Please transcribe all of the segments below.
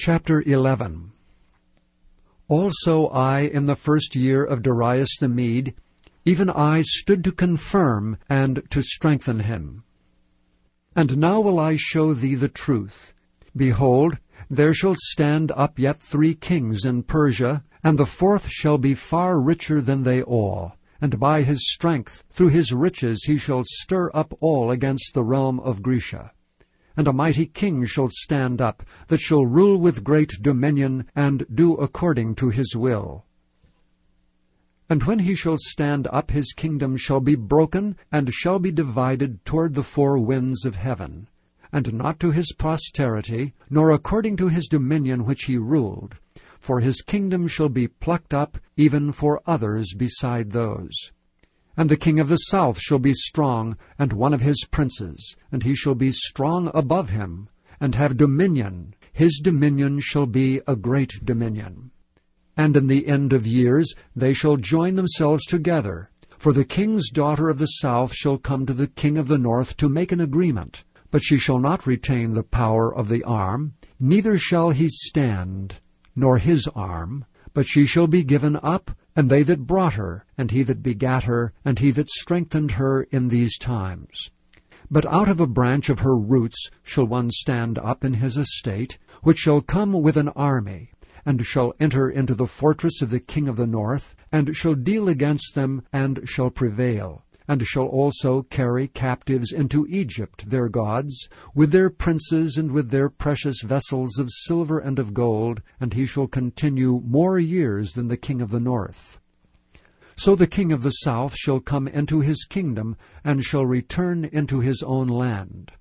Chapter 11 Also I, in the first year of Darius the Mede, even I stood to confirm and to strengthen him. And now will I show thee the truth. Behold, there shall stand up yet three kings in Persia, and the fourth shall be far richer than they all. And by his strength, through his riches, he shall stir up all against the realm of Grecia and a mighty king shall stand up, that shall rule with great dominion, and do according to his will. And when he shall stand up, his kingdom shall be broken, and shall be divided toward the four winds of heaven, and not to his posterity, nor according to his dominion which he ruled. For his kingdom shall be plucked up, even for others beside those. And the king of the south shall be strong, and one of his princes, and he shall be strong above him, and have dominion. His dominion shall be a great dominion. And in the end of years they shall join themselves together. For the king's daughter of the south shall come to the king of the north to make an agreement. But she shall not retain the power of the arm, neither shall he stand, nor his arm, but she shall be given up and they that brought her, and he that begat her, and he that strengthened her in these times. But out of a branch of her roots shall one stand up in his estate, which shall come with an army, and shall enter into the fortress of the king of the north, and shall deal against them, and shall prevail and shall also carry captives into Egypt their gods, with their princes and with their precious vessels of silver and of gold, and he shall continue more years than the king of the north. So the king of the south shall come into his kingdom, and shall return into his own land.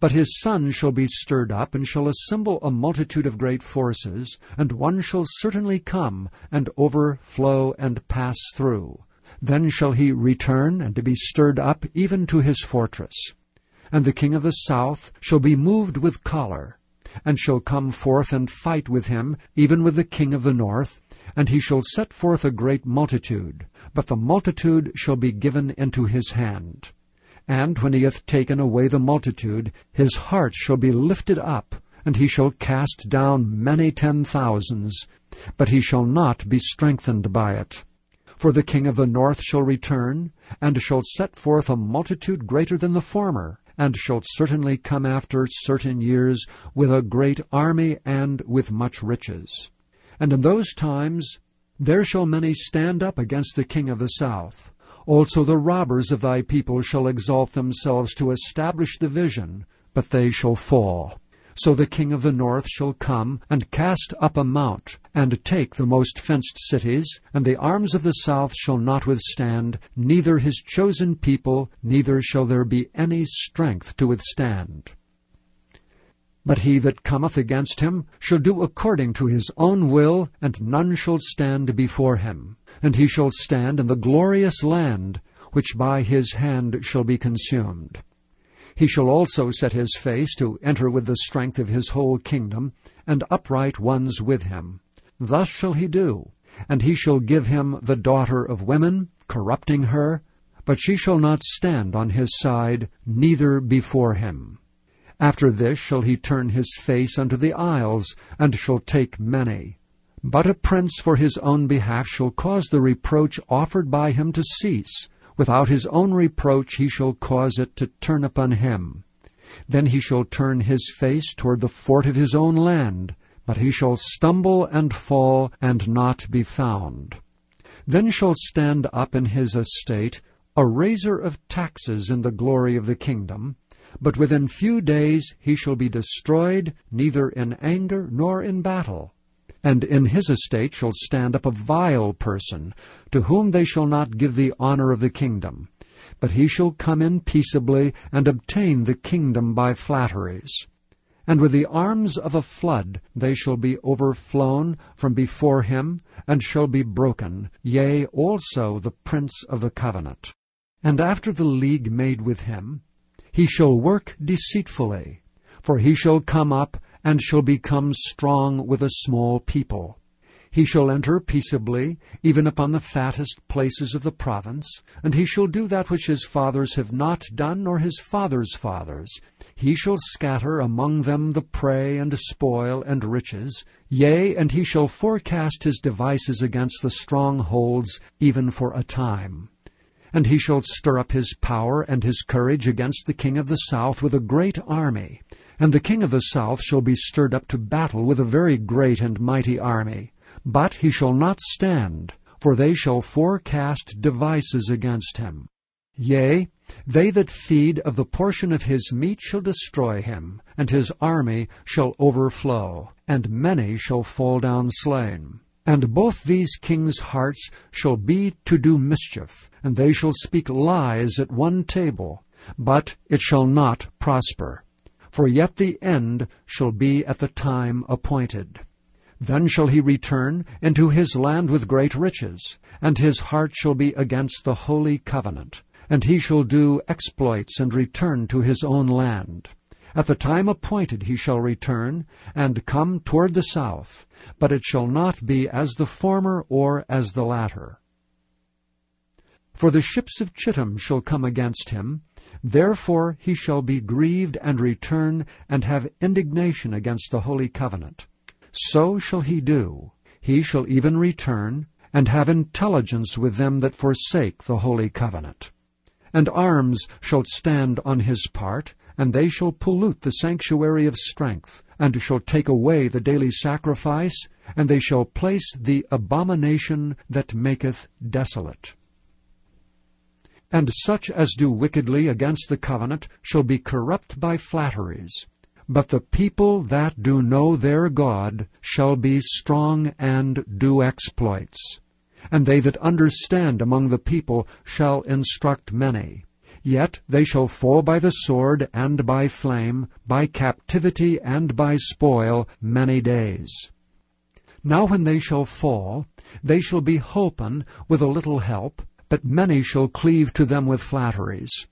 But his son shall be stirred up, and shall assemble a multitude of great forces, and one shall certainly come, and overflow and pass through. Then shall he return, and to be stirred up even to his fortress. And the king of the south shall be moved with choler, and shall come forth and fight with him, even with the king of the north, and he shall set forth a great multitude, but the multitude shall be given into his hand. And when he hath taken away the multitude, his heart shall be lifted up, and he shall cast down many ten thousands, but he shall not be strengthened by it. For the king of the north shall return, and shall set forth a multitude greater than the former, and shall certainly come after certain years with a great army and with much riches. And in those times there shall many stand up against the king of the south. Also the robbers of thy people shall exalt themselves to establish the vision, but they shall fall. So the king of the north shall come, and cast up a mount, and take the most fenced cities, and the arms of the south shall not withstand, neither his chosen people, neither shall there be any strength to withstand. But he that cometh against him shall do according to his own will, and none shall stand before him. And he shall stand in the glorious land, which by his hand shall be consumed. He shall also set his face to enter with the strength of his whole kingdom, and upright ones with him. Thus shall he do. And he shall give him the daughter of women, corrupting her, but she shall not stand on his side, neither before him. After this shall he turn his face unto the isles, and shall take many. But a prince for his own behalf shall cause the reproach offered by him to cease, Without his own reproach he shall cause it to turn upon him. Then he shall turn his face toward the fort of his own land, but he shall stumble and fall and not be found. Then shall stand up in his estate a raiser of taxes in the glory of the kingdom, but within few days he shall be destroyed, neither in anger nor in battle. And in his estate shall stand up a vile person, to whom they shall not give the honor of the kingdom. But he shall come in peaceably, and obtain the kingdom by flatteries. And with the arms of a flood they shall be overflown from before him, and shall be broken, yea, also the prince of the covenant. And after the league made with him, he shall work deceitfully, for he shall come up and shall become strong with a small people. He shall enter peaceably, even upon the fattest places of the province, and he shall do that which his fathers have not done, nor his fathers' fathers. He shall scatter among them the prey and spoil and riches, yea, and he shall forecast his devices against the strongholds, even for a time. And he shall stir up his power and his courage against the king of the south with a great army. And the king of the south shall be stirred up to battle with a very great and mighty army. But he shall not stand, for they shall forecast devices against him. Yea, they that feed of the portion of his meat shall destroy him, and his army shall overflow, and many shall fall down slain. And both these kings' hearts shall be to do mischief, and they shall speak lies at one table, but it shall not prosper. For yet the end shall be at the time appointed. Then shall he return into his land with great riches, and his heart shall be against the holy covenant, and he shall do exploits and return to his own land. At the time appointed he shall return, and come toward the south, but it shall not be as the former or as the latter. For the ships of Chittim shall come against him, Therefore he shall be grieved and return and have indignation against the holy covenant. So shall he do. He shall even return and have intelligence with them that forsake the holy covenant. And arms shall stand on his part, and they shall pollute the sanctuary of strength, and shall take away the daily sacrifice, and they shall place the abomination that maketh desolate. And such as do wickedly against the covenant shall be corrupt by flatteries. But the people that do know their God shall be strong and do exploits. And they that understand among the people shall instruct many. Yet they shall fall by the sword and by flame, by captivity and by spoil many days. Now when they shall fall, they shall be holpen with a little help, but many shall cleave to them with flatteries.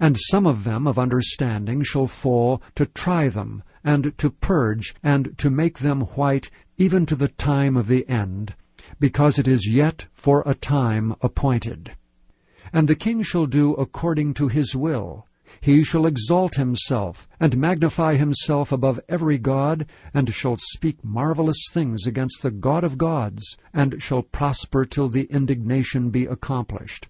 And some of them of understanding shall fall to try them, and to purge, and to make them white, even to the time of the end, because it is yet for a time appointed. And the king shall do according to his will, he shall exalt himself, and magnify himself above every god, and shall speak marvelous things against the God of gods, and shall prosper till the indignation be accomplished.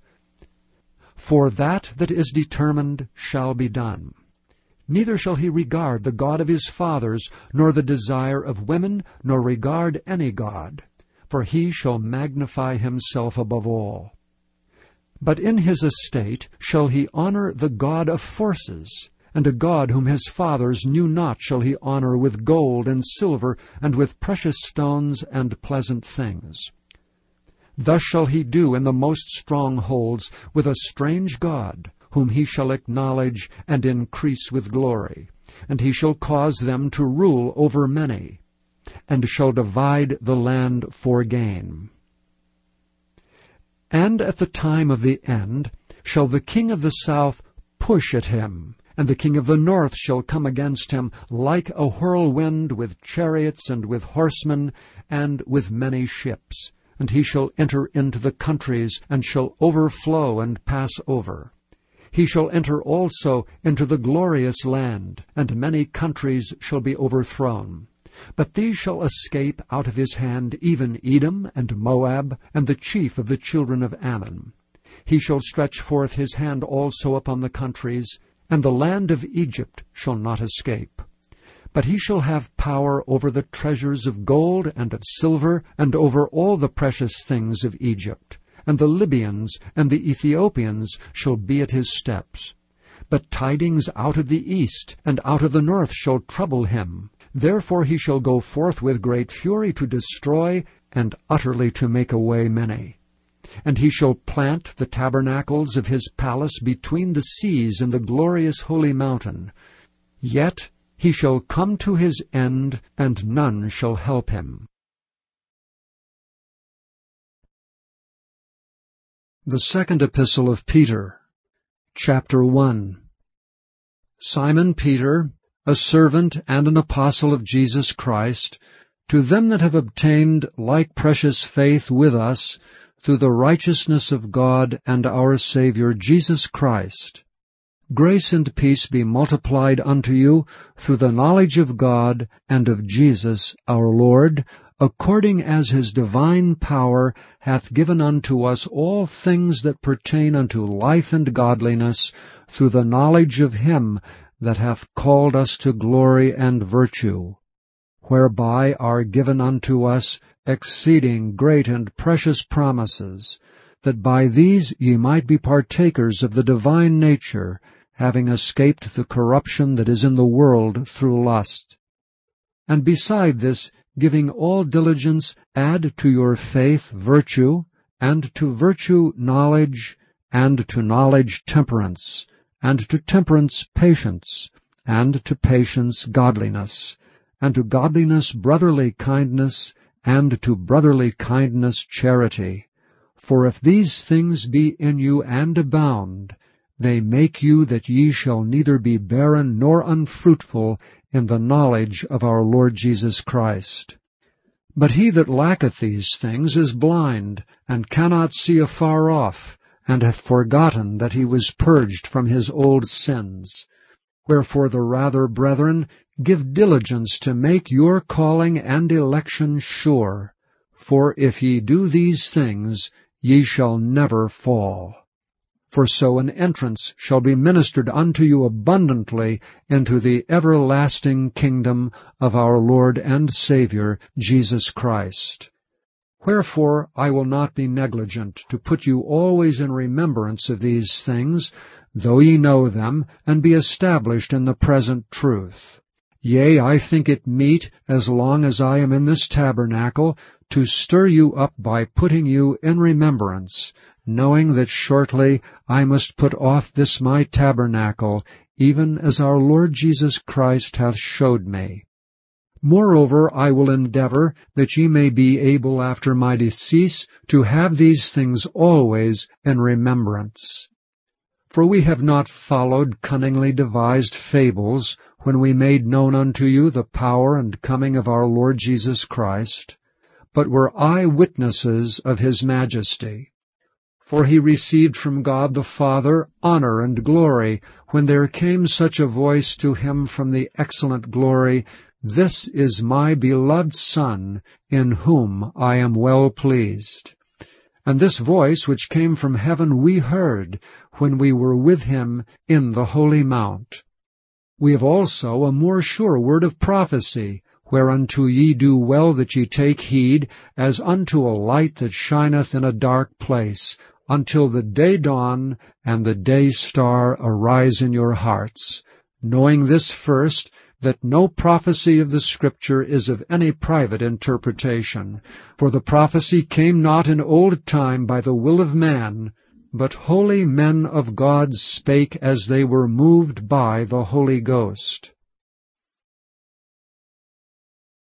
For that that is determined shall be done. Neither shall he regard the God of his fathers, nor the desire of women, nor regard any God, for he shall magnify himself above all. But in his estate shall he honor the God of forces, and a God whom his fathers knew not shall he honor with gold and silver, and with precious stones and pleasant things. Thus shall he do in the most strongholds with a strange God, whom he shall acknowledge and increase with glory. And he shall cause them to rule over many, and shall divide the land for gain. And at the time of the end shall the king of the south push at him, and the king of the north shall come against him like a whirlwind with chariots and with horsemen and with many ships. And he shall enter into the countries and shall overflow and pass over. He shall enter also into the glorious land, and many countries shall be overthrown. But these shall escape out of his hand, even Edom and Moab, and the chief of the children of Ammon. He shall stretch forth his hand also upon the countries, and the land of Egypt shall not escape. But he shall have power over the treasures of gold and of silver, and over all the precious things of Egypt. And the Libyans and the Ethiopians shall be at his steps. But tidings out of the east and out of the north shall trouble him, Therefore he shall go forth with great fury to destroy, and utterly to make away many. And he shall plant the tabernacles of his palace between the seas and the glorious holy mountain. Yet he shall come to his end, and none shall help him. The Second Epistle of Peter, Chapter 1 Simon Peter, a servant and an apostle of Jesus Christ, To them that have obtained like precious faith with us, through the righteousness of God and our Saviour Jesus Christ, grace and peace be multiplied unto you through the knowledge of God and of Jesus our Lord, according as his divine power hath given unto us all things that pertain unto life and godliness, through the knowledge of him that hath called us to glory and virtue, whereby are given unto us exceeding great and precious promises, that by these ye might be partakers of the divine nature, having escaped the corruption that is in the world through lust. And beside this, giving all diligence, add to your faith virtue, and to virtue knowledge, and to knowledge temperance, and to temperance patience, and to patience godliness, and to godliness brotherly kindness, and to brotherly kindness charity. For if these things be in you and abound, they make you that ye shall neither be barren nor unfruitful in the knowledge of our Lord Jesus Christ. But he that lacketh these things is blind, and cannot see afar off, and hath forgotten that he was purged from his old sins. Wherefore the rather, brethren, give diligence to make your calling and election sure. For if ye do these things, ye shall never fall. For so an entrance shall be ministered unto you abundantly into the everlasting kingdom of our Lord and Saviour, Jesus Christ. Wherefore I will not be negligent to put you always in remembrance of these things, though ye know them, and be established in the present truth. Yea, I think it meet, as long as I am in this tabernacle, to stir you up by putting you in remembrance, knowing that shortly I must put off this my tabernacle, even as our Lord Jesus Christ hath showed me. Moreover, I will endeavor that ye may be able after my decease to have these things always in remembrance. For we have not followed cunningly devised fables when we made known unto you the power and coming of our Lord Jesus Christ, but were eye-witnesses of his majesty. For he received from God the Father honor and glory, when there came such a voice to him from the excellent glory, This is my beloved Son, in whom I am well pleased. And this voice which came from heaven we heard, when we were with him in the holy mount. We have also a more sure word of prophecy, whereunto ye do well that ye take heed, as unto a light that shineth in a dark place, until the day dawn and the day star arise in your hearts, knowing this first, that no prophecy of the Scripture is of any private interpretation. For the prophecy came not in old time by the will of man, but holy men of God spake as they were moved by the Holy Ghost.